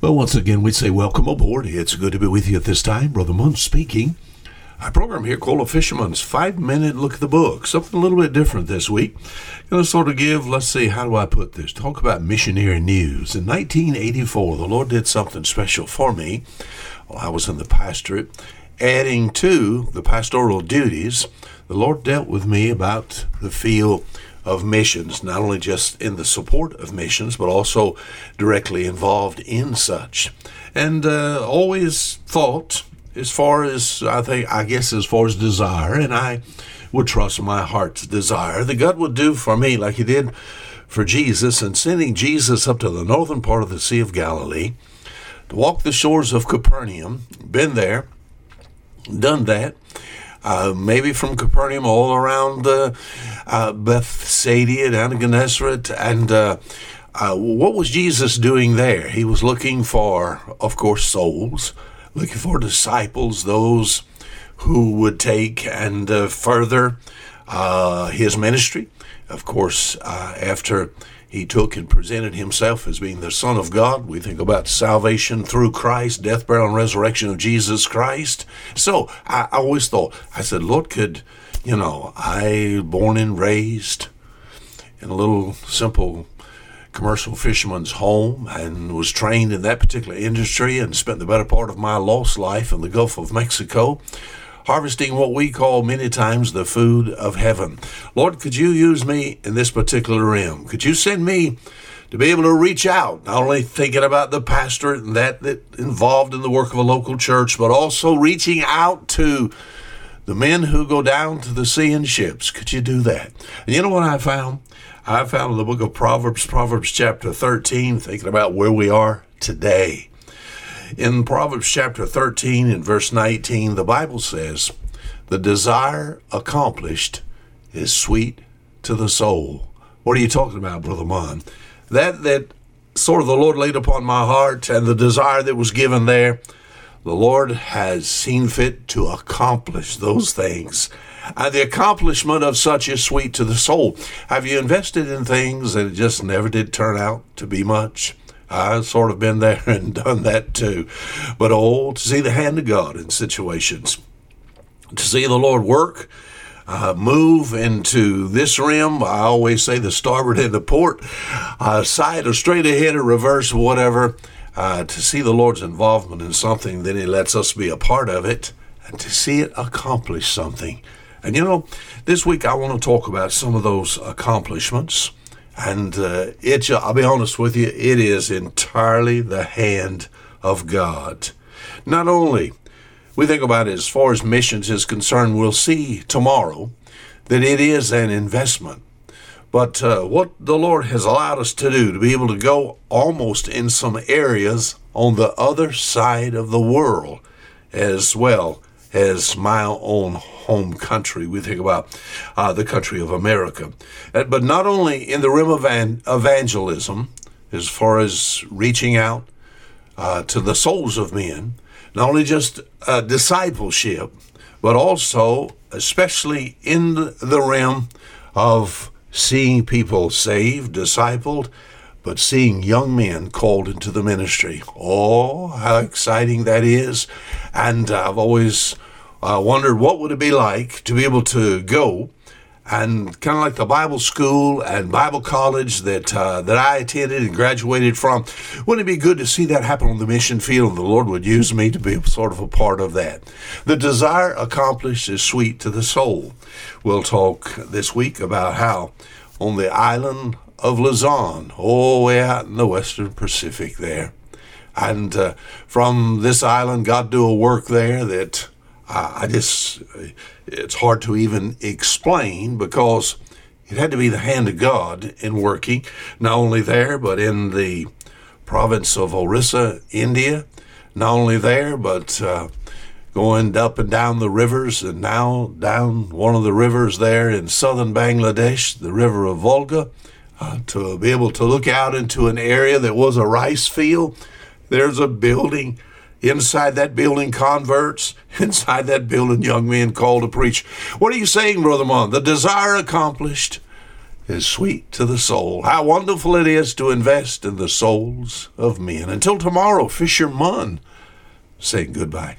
Well, once again, we'd say welcome aboard. It's good to be with you at this time. Brother Munn speaking. Our program here called A Fisherman's Five Minute Look at the Book. Something a little bit different this week. Going to sort of give, let's see, how do I put this? Talk about missionary news. In 1984, the Lord did something special for me while I was in the pastorate. Adding to the pastoral duties, the Lord dealt with me about the field of missions, not only just in the support of missions, but also directly involved in such. And uh, always thought, as far as I think, I guess, as far as desire, and I would trust my heart's desire that God would do for me like He did for Jesus, and sending Jesus up to the northern part of the Sea of Galilee to walk the shores of Capernaum, been there, done that uh, maybe from Capernaum all around uh, uh, Bethsaida to Gennesaret. And what was Jesus doing there? He was looking for, of course, souls, looking for disciples, those who would take and further his ministry. Of course, after he took and presented himself as being the Son of God. We think about salvation through Christ, death, burial, and resurrection of Jesus Christ. So I, always thought, I said, Lord, could, you know, I born and raised in a little simple commercial fisherman's home and was trained in that particular industry and spent the better part of my lost life in the Gulf of Mexico harvesting what we call many times the food of heaven. Lord, could you use me in this particular realm? Could you send me to be able to reach out, not only thinking about the pastorate and that, that involved in the work of a local church, but also reaching out to the men who go down to the sea in ships. Could you do that? And you know what I found? I found in the book of Proverbs, Proverbs chapter 13, thinking about where we are today. In Proverbs chapter 13 and verse 19, the Bible says, The desire accomplished is sweet to the soul. What are you talking about, Brother Mon? That, that sort of the Lord laid upon my heart and the desire that was given there, the Lord has seen fit to accomplish those things. And the accomplishment of such is sweet to the soul. Have you invested in things that just never did turn out to be much? I've sort of been there and done that too. But oh, to see the hand of God in situations, to see the Lord work, uh, move into this rim. I always say the starboard and the port uh, side or straight ahead or reverse, whatever. Uh, to see the Lord's involvement in something, then He lets us be a part of it, and to see it accomplish something. And you know, this week I want to talk about some of those accomplishments. And uh, it, I'll be honest with you, it is entirely the hand of God. Not only we think about it as far as missions is concerned, we'll see tomorrow that it is an investment. But uh, what the Lord has allowed us to do, to be able to go almost in some areas on the other side of the world as well as my own home country. We think about uh, the country of America. Uh, but not only in the realm of evangelism, as far as reaching out uh, to the souls of men, not only just uh, discipleship, but also, especially in the realm of seeing people saved, discipled, but seeing young men called into the ministry. Oh, how exciting that is. And I've always uh, wondered what would it be like to be able to go and kind of like the Bible school and Bible college that uh, that I attended and graduated from. Wouldn't it be good to see that happen on the mission field? The Lord would use me to be sort of a part of that. The desire accomplished is sweet to the soul. We'll talk this week about how on the island of Luzon, all the way out in the Western Pacific there, and uh, from this island, God do a work there that I just, it's hard to even explain because it had to be the hand of God in working, not only there, but in the province of Orissa, India. Not only there, but uh, going up and down the rivers, and now down one of the rivers there in southern Bangladesh, the river of Volga, uh, to be able to look out into an area that was a rice field. There's a building Inside that building, converts. Inside that building, young men called to preach. What are you saying, Brother Mon? The desire accomplished is sweet to the soul. How wonderful it is to invest in the souls of men. Until tomorrow, Fisher Fisherman saying goodbye.